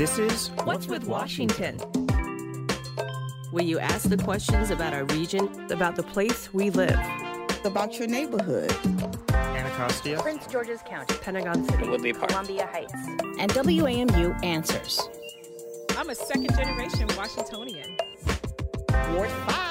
This is What's with Washington? Where you ask the questions about our region, about the place we live, about your neighborhood. Anacostia, Prince George's County, Pentagon City, Woodley Park, Columbia Heights. And WAMU answers. I'm a second generation Washingtonian. Ward 5.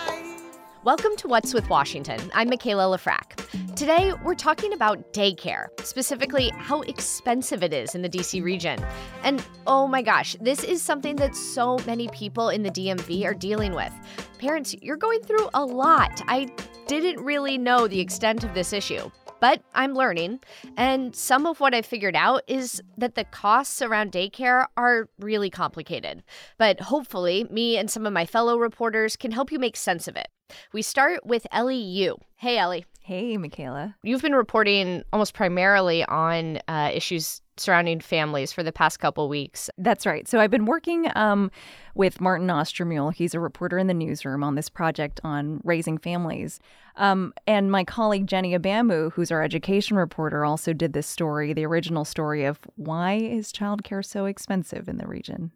Welcome to What's with Washington. I'm Mikaela Lefrak. Today, we're talking about daycare, specifically how expensive it is in the DC region. And oh my gosh, this is something that so many people in the DMV are dealing with. Parents, you're going through a lot. I didn't really know the extent of this issue. But I'm learning, and some of what I figured out is that the costs around daycare are really complicated. But hopefully, me and some of my fellow reporters can help you make sense of it. We start with Elly Yu. Hey, Elly. Hey, Mikaela. You've been reporting almost primarily on uh, issues surrounding families for the past couple weeks. That's right. So I've been working um, with Martin Austermuhle. He's a reporter in the newsroom on this project on raising families. Um, and my colleague Jenny Abamu, who's our education reporter, also did this story, the original story of why is childcare so expensive in the region.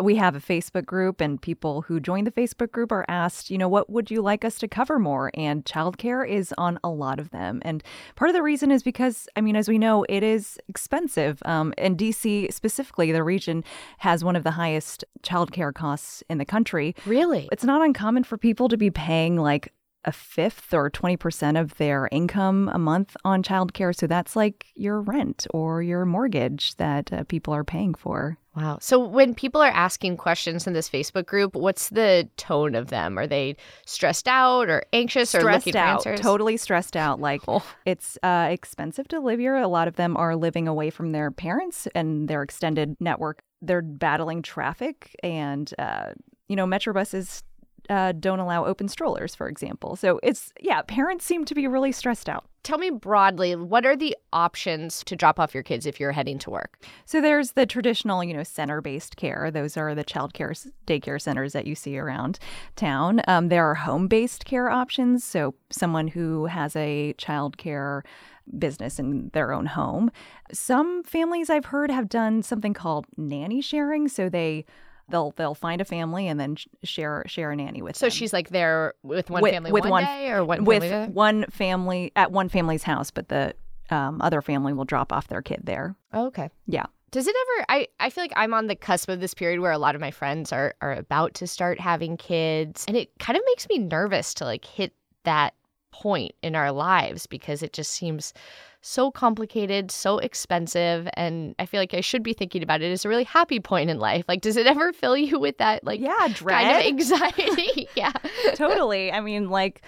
We have a Facebook group, and people who join the Facebook group are asked, you know, what would you like us to cover more? And childcare is on a lot of them. And part of the reason is because, I mean, as we know, it is expensive. Um, and DC specifically, the region has one of the highest childcare costs in the country. Really? It's not uncommon for people to be paying like a fifth or 20% of their income a month on childcare. So that's like your rent or your mortgage that uh, people are paying for. Wow. So when people are asking questions in this Facebook group, what's the tone of them? Are they stressed out or anxious or stressed looking out, for answers? Totally stressed out. Like Oh. it's uh, expensive to live here. A lot of them are living away from their parents and their extended network. They're battling traffic and, uh, you know, Metro buses uh, don't allow open strollers, for example. So it's, yeah, parents seem to be really stressed out. Tell me broadly, what are the options to drop off your kids if you're heading to work? So there's the traditional, you know, center-based care. Those are the child care daycare centers that you see around town. Um, there are home-based care options. So someone who has a child care business in their own home. Some families I've heard have done something called nanny sharing. So they they'll they'll find a family and then share share a nanny with So them. she's like there with one With- family with one, one- day or one with family one family at one family's house, but the um, other family will drop off their kid there. Oh, okay. Yeah. Does it ever I, I feel like I'm on the cusp of this period where a lot of my friends are are about to start having kids and it kind of makes me nervous to like hit that point in our lives because it just seems so complicated, so expensive and I feel like I should be thinking about it as a really happy point in life. Like does it ever fill you with that like Yeah, dread. kind of anxiety? yeah. totally. I mean, like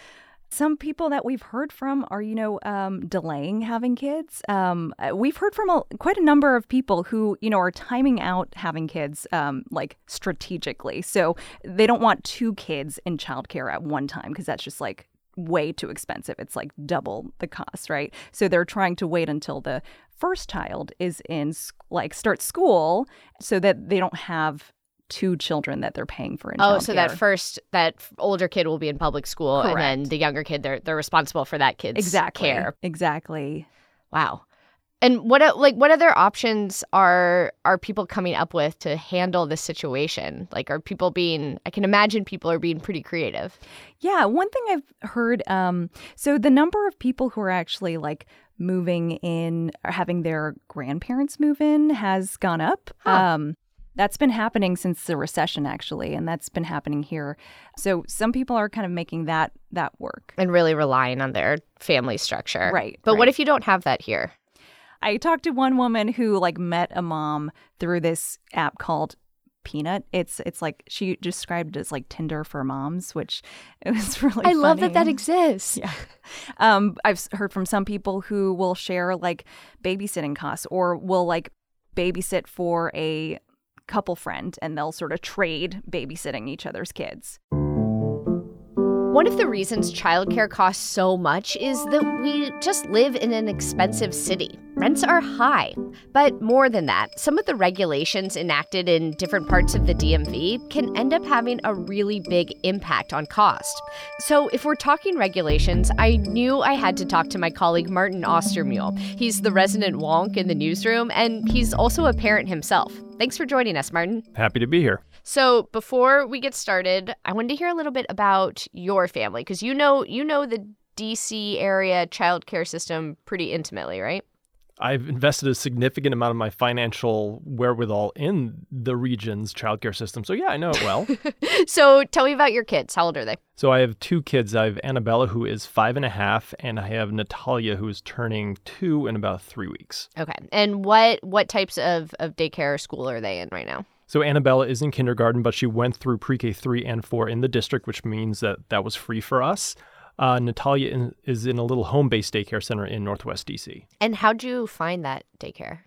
some people that we've heard from are, you know, um, delaying having kids. Um, uh, we've heard from a, quite a number of people who, you know, are timing out having kids, um, like strategically. So they don't want two kids in childcare at one time because that's just like way too expensive. It's like double the cost, right? So they're trying to wait until the first child is in like start school so that they don't have two children that they're paying for in Oh, so that first that older kid will be in public school and then the younger kid they're they're responsible for that kid's exactly care. exactly Wow. And what o- like what other options are are people coming up with to handle this situation? Like are people being I can imagine people are being pretty creative. yeah one thing i've heard um so the number of people who are actually like moving in or having their grandparents move in has gone up Huh. um that's been happening since the recession actually and that's been happening here so some people are kind of making that that work And really relying on their family structure. Right, But what if you don't have that here? I talked to one woman who like met a mom through this app called Peanut. It's it's like she described it as like Tinder for moms, which it was really. I love that that exists. Yeah. Um, I've heard from some people who will share like babysitting costs or will like babysit for a couple friend and they'll sort of trade babysitting each other's kids. One of the reasons childcare costs so much is that we just live in an expensive city. rents are high. But more than that, some of the regulations enacted in different parts of the DMV can end up having a really big impact on cost. So, if we're talking regulations, I knew I had to talk to my colleague Martin Austermuhle. He's the resident wonk in the newsroom, and he's also a parent himself. Thanks for joining us, Martin. Happy to be here. So, before we get started, I wanted to hear a little bit about your family because you know you know the DC area childcare system pretty intimately, right? I've invested a significant amount of my financial wherewithal in the region's childcare system. So, yeah, I know it well. so, tell me about your kids. How old are they? So, I have two kids. I have Annabella, who is five and a half, and I have Natalia, who is turning two in about three weeks. Okay. And what what types of, of daycare or school are they in right now? So, Annabella is in kindergarten, but she went through pre K 3 and 4 in the district, which means that that was free for us. Uh, Natalia in, is in a little home based daycare center in Northwest DC. And how'd you find that daycare?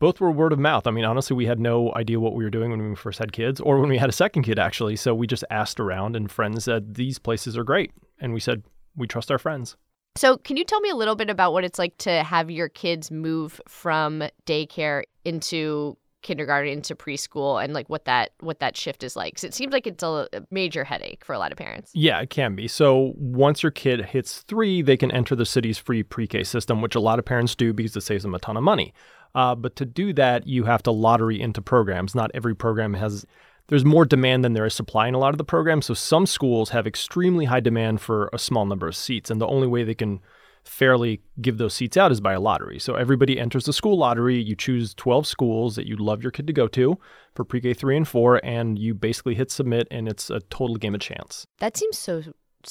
Both were word of mouth. I mean, honestly, we had no idea what we were doing when we first had kids or when we had a second kid, actually. So we just asked around, and friends said, These places are great. And we said, We trust our friends. So, can you tell me a little bit about what it's like to have your kids move from daycare into kindergarten into preschool and like what that what that shift is like. Because it seems like it's a major headache for a lot of parents. Yeah it can be. So once your kid hits three they can enter the city's free pre-k system which a lot of parents do because it saves them a ton of money. Uh, but to do that you have to lottery into programs. Not every program has there's more demand than there is supply in a lot of the programs. So some schools have extremely high demand for a small number of seats and the only way they can fairly give those seats out is by a lottery. So everybody enters the school lottery. You choose 12 schools that you'd love your kid to go to for pre K 3 and 4, and you basically hit submit, and it's a total game of chance. That seems so.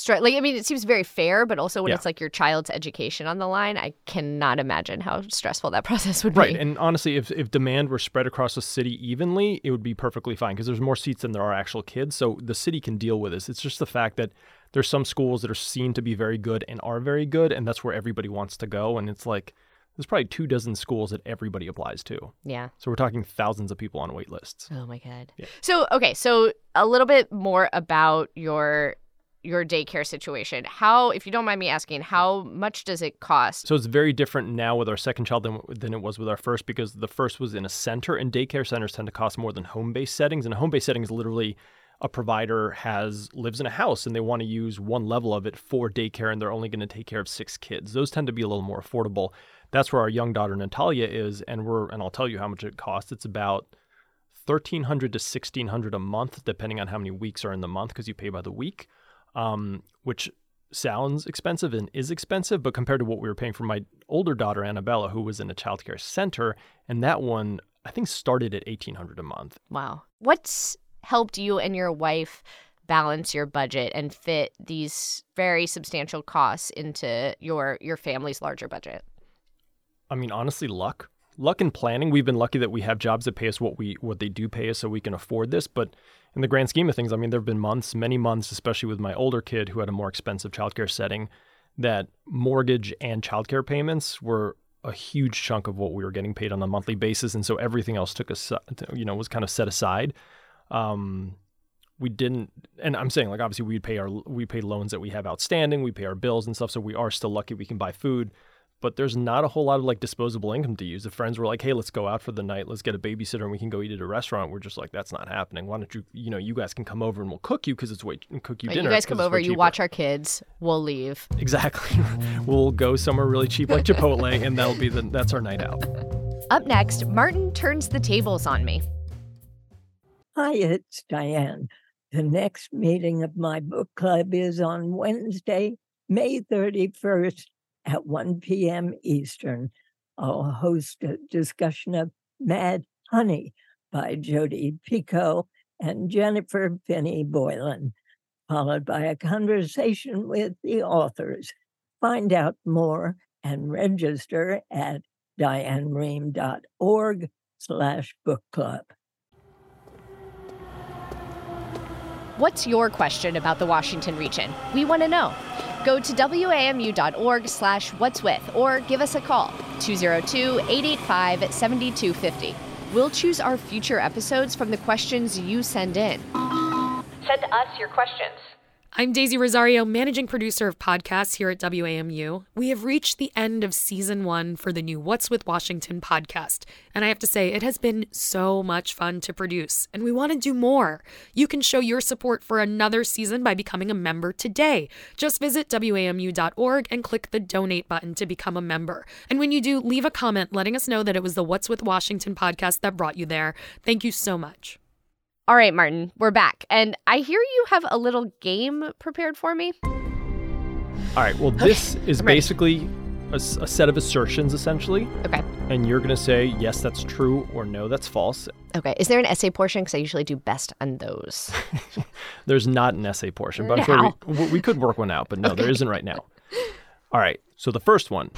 Like, I mean, it seems very fair, but also when yeah. it's like your child's education on the line, I cannot imagine how stressful that process would right. be. Right. And honestly, if, if demand were spread across the city evenly, it would be perfectly fine because there's more seats than there are actual kids. So the city can deal with this. It's just the fact that there's some schools that are seen to be very good and are very good, and that's where everybody wants to go. And it's like, there's probably two dozen schools that everybody applies to. Yeah. So we're talking thousands of people on wait lists. Oh my god. Yeah. So okay, so a little bit more about your your daycare situation. How, if you don't mind me asking, how much does it cost? So it's very different now with our second child than, than it was with our first because the first was in a center, and daycare centers tend to cost more than home based settings. And a home based setting is literally a provider has lives in a house and they want to use one level of it for daycare and they're only going to take care of six kids. Those tend to be a little more affordable. That's where our young daughter Natalia is, and we're and I'll tell you how much it costs. It's about thirteen hundred to sixteen hundred a month, depending on how many weeks are in the month, because you pay by the week um, which sounds expensive and is expensive, but compared to what we were paying for my older daughter Annabella, who was in a childcare center, and that one I think started at eighteen hundred a month. Wow, what's helped you and your wife balance your budget and fit these very substantial costs into your your family's larger budget? I mean, honestly, luck. Luck and planning. We've been lucky that we have jobs that pay us what we what they do pay us so we can afford this, but in the grand scheme of things, I mean, there have been months, many months, especially with my older kid who had a more expensive childcare setting, that mortgage and childcare payments were a huge chunk of what we were getting paid on a monthly basis, and so everything else took us, you know, was kind of set aside. Um, we didn't, and I'm saying like obviously we pay our we pay loans that we have outstanding, we pay our bills and stuff, so we are still lucky we can buy food but there's not a whole lot of like disposable income to use. If friends were like, "Hey, let's go out for the night. Let's get a babysitter and we can go eat at a restaurant," we're just like, "That's not happening. Why don't you, you know, you guys can come over and we'll cook you because it's way and cook you right, dinner. You guys come over, you watch our kids, we'll leave. Exactly. we'll go somewhere really cheap like Chipotle, and that'll be the that's our night out. Up next, Martin turns the tables on me. Hi, it's Diane. The next meeting of my book club is on Wednesday, May 31st at 1 p.m. Eastern. I'll host a discussion of Mad Honey by Jodi Picoult and Jennifer Finney Boylan, followed by a conversation with the authors. Find out more and register at dianerehm.org slash book club. What's your question about the Washington region? We want to know. Go to wamu.org slash what's with or give us a call, 202-885-7250. We'll choose our future episodes from the questions you send in. Send us your questions. I'm Daisy Rosario, managing producer of podcasts here at WAMU. We have reached the end of season one for the new What's with Washington podcast. And I have to say, it has been so much fun to produce, and we want to do more. You can show your support for another season by becoming a member today. Just visit WAMU.org and click the donate button to become a member. And when you do, leave a comment letting us know that it was the What's with Washington podcast that brought you there. Thank you so much. All right, Martin, we're back. And I hear you have a little game prepared for me. All right. Well, this is I'm ready. basically a, a set of assertions, essentially. Okay. And you're going to say, yes, that's true, or no, that's false. Okay. Is there an essay portion? Because I usually do best on those. There's not an essay portion, but I'm sure we, we could work one out, but no, there isn't right now. All right. So the first one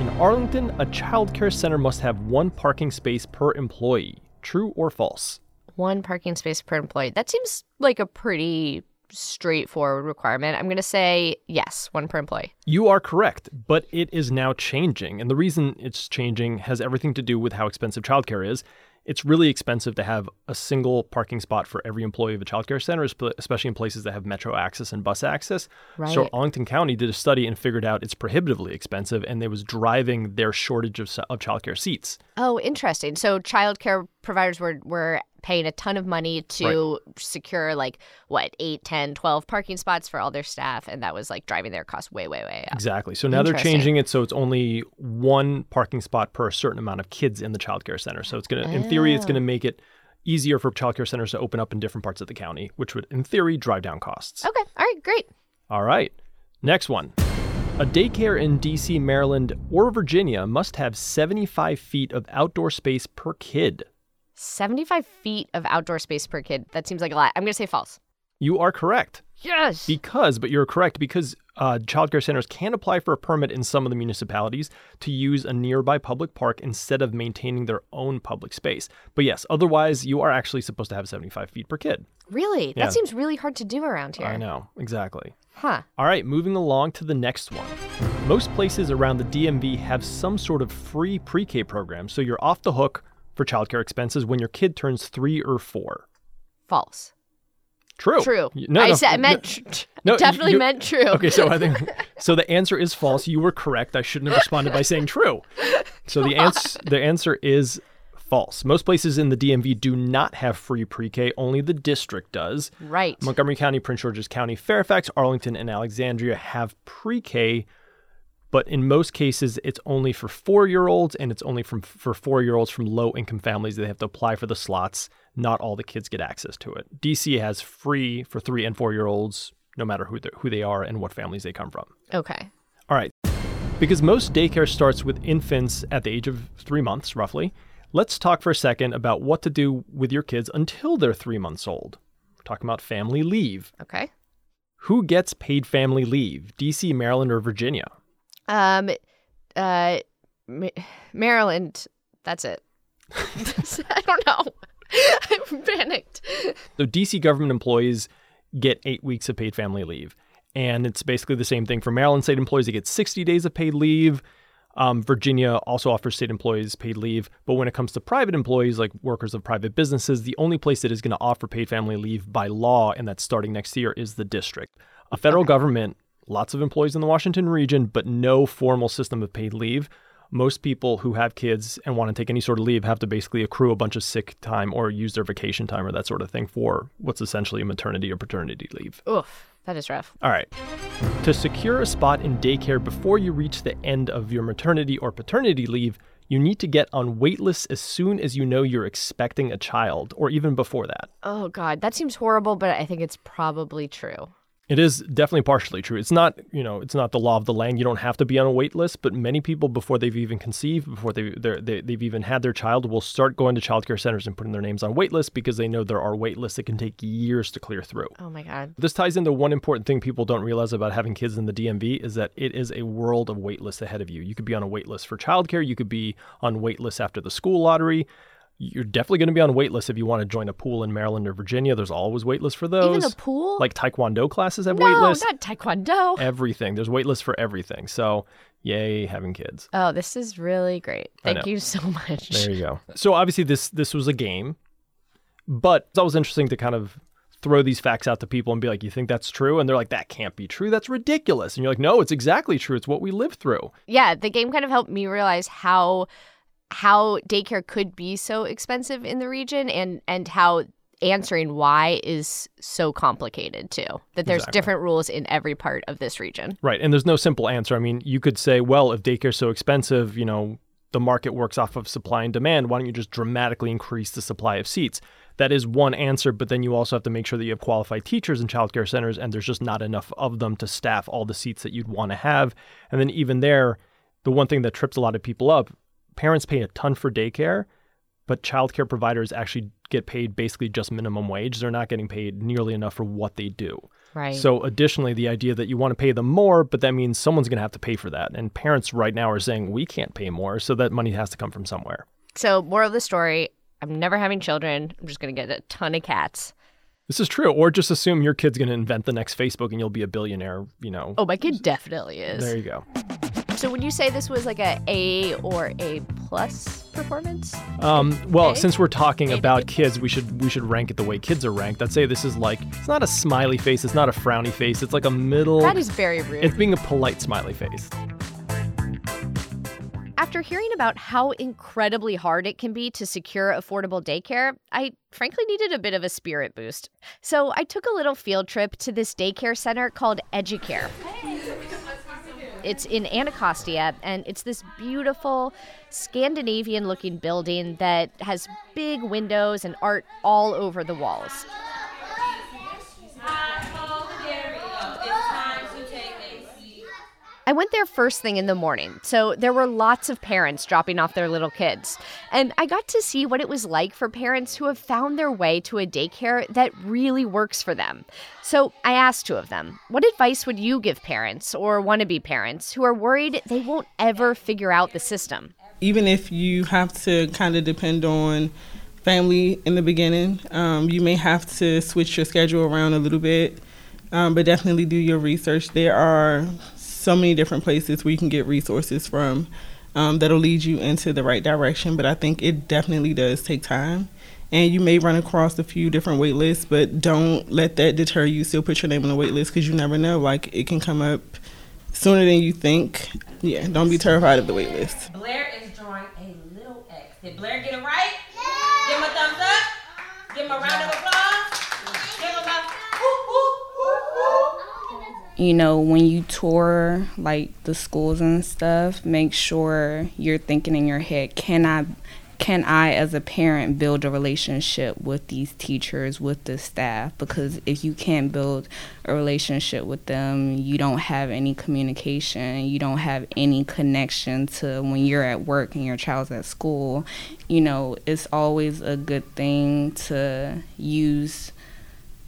In Arlington, a child care center must have one parking space per employee. True or false? One parking space per employee. That seems like a pretty straightforward requirement. I'm going to say yes, one per employee. You are correct, but it is now changing. And the reason it's changing has everything to do with how expensive childcare is. It's really expensive to have a single parking spot for every employee of a childcare center, especially in places that have metro access and bus access. Right. So Arlington County did a study and figured out it's prohibitively expensive, and it was driving their shortage of, of childcare seats. Oh, interesting. So childcare providers were, were paying a ton of money to secure like what, 8, 10, 12 parking spots for all their staff. And that was like driving their costs way, way, way up. Exactly. So now they're changing it so it's only one parking spot per certain amount of kids in the childcare center. So it's going to, in theory, it's going to Oh. make it easier for childcare centers to open up in different parts of the county, which would, in theory, drive down costs. Okay. All right. Great. All right. Next one. A daycare in DC, Maryland, or Virginia must have 75 feet of outdoor space per kid. 75 feet of outdoor space per kid. That seems like a lot. I'm going to say false. You are correct. Yes. Because, but you're correct, because uh, childcare centers can apply for a permit in some of the municipalities to use a nearby public park instead of maintaining their own public space. But yes, otherwise, you are actually supposed to have 75 feet per kid. really? Yeah. That seems really hard to do around here. I know, exactly. Huh. All right, moving along to the next one. Most places around the DMV have some sort of free pre K program, so you're off the hook for childcare expenses when your kid turns three or four. False. True. True. No, I no, said I meant tr- tr- no, definitely you- meant true. Okay, so I think so. The answer is false. You were correct. I shouldn't have responded by saying true. So the answer the answer is false. Most places in the DMV do not have free pre-K. Only the district does. Right. Montgomery County, Prince George's County, Fairfax, Arlington, and Alexandria have pre-K, but in most cases it's only for four-year-olds, and it's only from for four-year-olds from low-income families. That they have to apply for the slots. Not all the kids get access to it. DC has free for three and four-year-olds, no matter who they who they are and what families they come from. Okay. All right. Because most daycare starts with infants at the age of three months, roughly, let's talk for a second about what to do with your kids until they're three months old. We're talking about family leave. Okay. Who gets paid family leave? DC, Maryland, or Virginia? Um, uh, Ma- Maryland. That's it. I don't know. I'm panicked. So, DC government employees get eight weeks of paid family leave. And it's basically the same thing for Maryland state employees. They get 60 days of paid leave. Um, Virginia also offers state employees paid leave. But when it comes to private employees, like workers of private businesses, the only place that is going to offer paid family leave by law, and that's starting next year, is the district. A federal government, lots of employees in the Washington region, but no formal system of paid leave. Most people who have kids and want to take any sort of leave have to basically accrue a bunch of sick time or use their vacation time or that sort of thing for what's essentially a maternity or paternity leave. Oof. That is rough. All right. To secure a spot in daycare before you reach the end of your maternity or paternity leave, you need to get on wait lists as soon as you know you're expecting a child, or even before that. Oh God, that seems horrible, but I think it's probably true. It is definitely partially true. It's not, you know, it's not the law of the land. You don't have to be on a wait list, but many people, before they've even conceived, before they, they they've even had their child, will start going to childcare centers and putting their names on wait lists because they know there are wait lists that can take years to clear through. Oh my God. This ties into one important thing people don't realize about having kids in the DMV is that it is a world of wait lists ahead of you. You could be on a wait list for childcare, you could be on wait lists after the school lottery. You're definitely going to be on waitlist if you want to join a pool in Maryland or Virginia. There's always wait lists for those. Even a pool? Like Taekwondo classes have waitlists. no, not Taekwondo. Everything. There's wait lists for everything. So, yay, having kids. Oh, this is really great. Thank you so much. There you go. So obviously this this was a game, but it's always interesting to kind of throw these facts out to people and be like, "You think that's true?" And they're like, "That can't be true. That's ridiculous." And you're like, "No, it's exactly true. It's what we live through." Yeah, the game kind of helped me realize how how daycare could be so expensive in the region and and how answering why is so complicated too. That there's Exactly. different rules in every part of this region. Right. And there's no simple answer. I mean, you could say, well, if daycare's so expensive, you know, the market works off of supply and demand. Why don't you just dramatically increase the supply of seats? That is one answer, but then you also have to make sure that you have qualified teachers in childcare centers, and there's just not enough of them to staff all the seats that you'd want to have. And then even there, the one thing that trips a lot of people up, parents pay a ton for daycare, but childcare providers actually get paid basically just minimum wage. They're not getting paid nearly enough for what they do. Right. So, additionally, the idea that you want to pay them more, but that means someone's going to have to pay for that. And parents right now are saying, we can't pay more. So, that money has to come from somewhere. So, moral of the story I'm never having children. I'm just going to get a ton of cats. This is true. Or just assume your kid's going to invent the next Facebook and you'll be a billionaire, you know. Oh, my kid definitely is. There you go. So, would you say this was like a A or A plus performance? Um, well, Okay. since we're talking A about kids, we should we should rank it the way kids are ranked. I'd say this is like it's not a smiley face, it's not a frowny face, it's like a middle. That is very rude. It's being a polite smiley face. After hearing about how incredibly hard it can be to secure affordable daycare, I frankly needed a bit of a spirit boost. So I took a little field trip to this daycare center called Educare. It's in Anacostia, and it's this beautiful Scandinavian looking building that has big windows and art all over the walls. I went there first thing in the morning, so there were lots of parents dropping off their little kids. And I got to see what it was like for parents who have found their way to a daycare that really works for them. So I asked two of them, what advice would you give parents or wannabe parents who are worried they won't ever figure out the system? even if you have to kind of depend on family in the beginning, um, you may have to switch your schedule around a little bit, um, but definitely do your research. There are so many different places where you can get resources from um, that'll lead you into the right direction, but I think it definitely does take time. And you may run across a few different wait lists, but don't let that deter you. Still put your name on the wait list because you never know. Like, it can come up sooner than you think. Yeah, don't be terrified of the wait list. Blair is drawing a little X. Did Blair get it right? Give him a thumbs up. Give him a round of applause. Give him a whoop, whoop, whoop, whoop. You know, when you tour like the schools and stuff, make sure you're thinking in your head, can I can I as a parent build a relationship with these teachers, with the staff? Because if you can't build a relationship with them, you don't have any communication, you don't have any connection to when you're at work and your child's at school. You know, it's always a good thing to use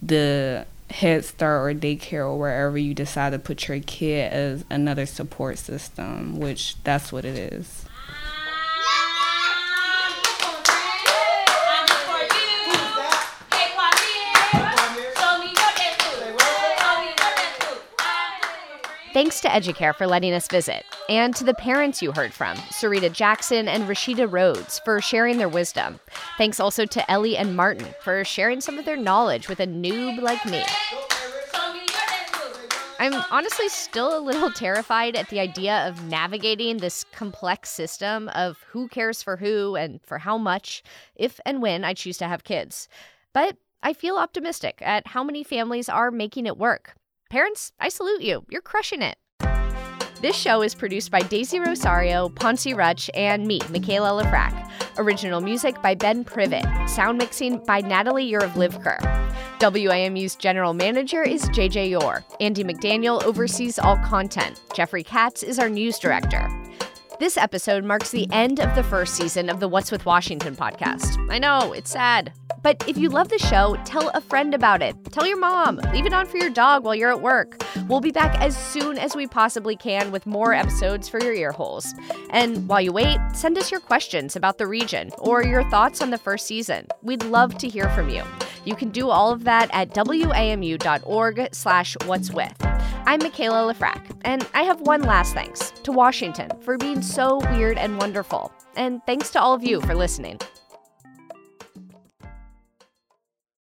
the Head Start or daycare or wherever you decide to put your kid as another support system, which that's what it is. Thanks to Educare for letting us visit, and to the parents you heard from, Sarita Jackson and Rashida Rhodes, for sharing their wisdom. Thanks also to Elly and Martin for sharing some of their knowledge with a noob like me. I'm honestly still a little terrified at the idea of navigating this complex system of who cares for who and for how much, if and when I choose to have kids. But I feel optimistic at how many families are making it work. Parents, I salute you. You're crushing it. This show is produced by Daisy Rosario, Ponce Rutch, and me, Mikaela Lefrak. Original music by Ben Privet. Sound mixing by Natalie Urivlivker. WAMU's general manager is JJ Yore. Andy McDaniel oversees all content. Jeffrey Katz is our news director. This episode marks the end of the first season of the What's with Washington podcast. I know, it's sad. But if you love the show, tell a friend about it. Tell your mom. Leave it on for your dog while you're at work. We'll be back as soon as we possibly can with more episodes for your ear holes. And while you wait, send us your questions about the region or your thoughts on the first season. We'd love to hear from you. You can do all of that at wamu.org slash what's with. I'm Mikaela Lefrak, and I have one last thanks to Washington for being so weird and wonderful. And thanks to all of you for listening.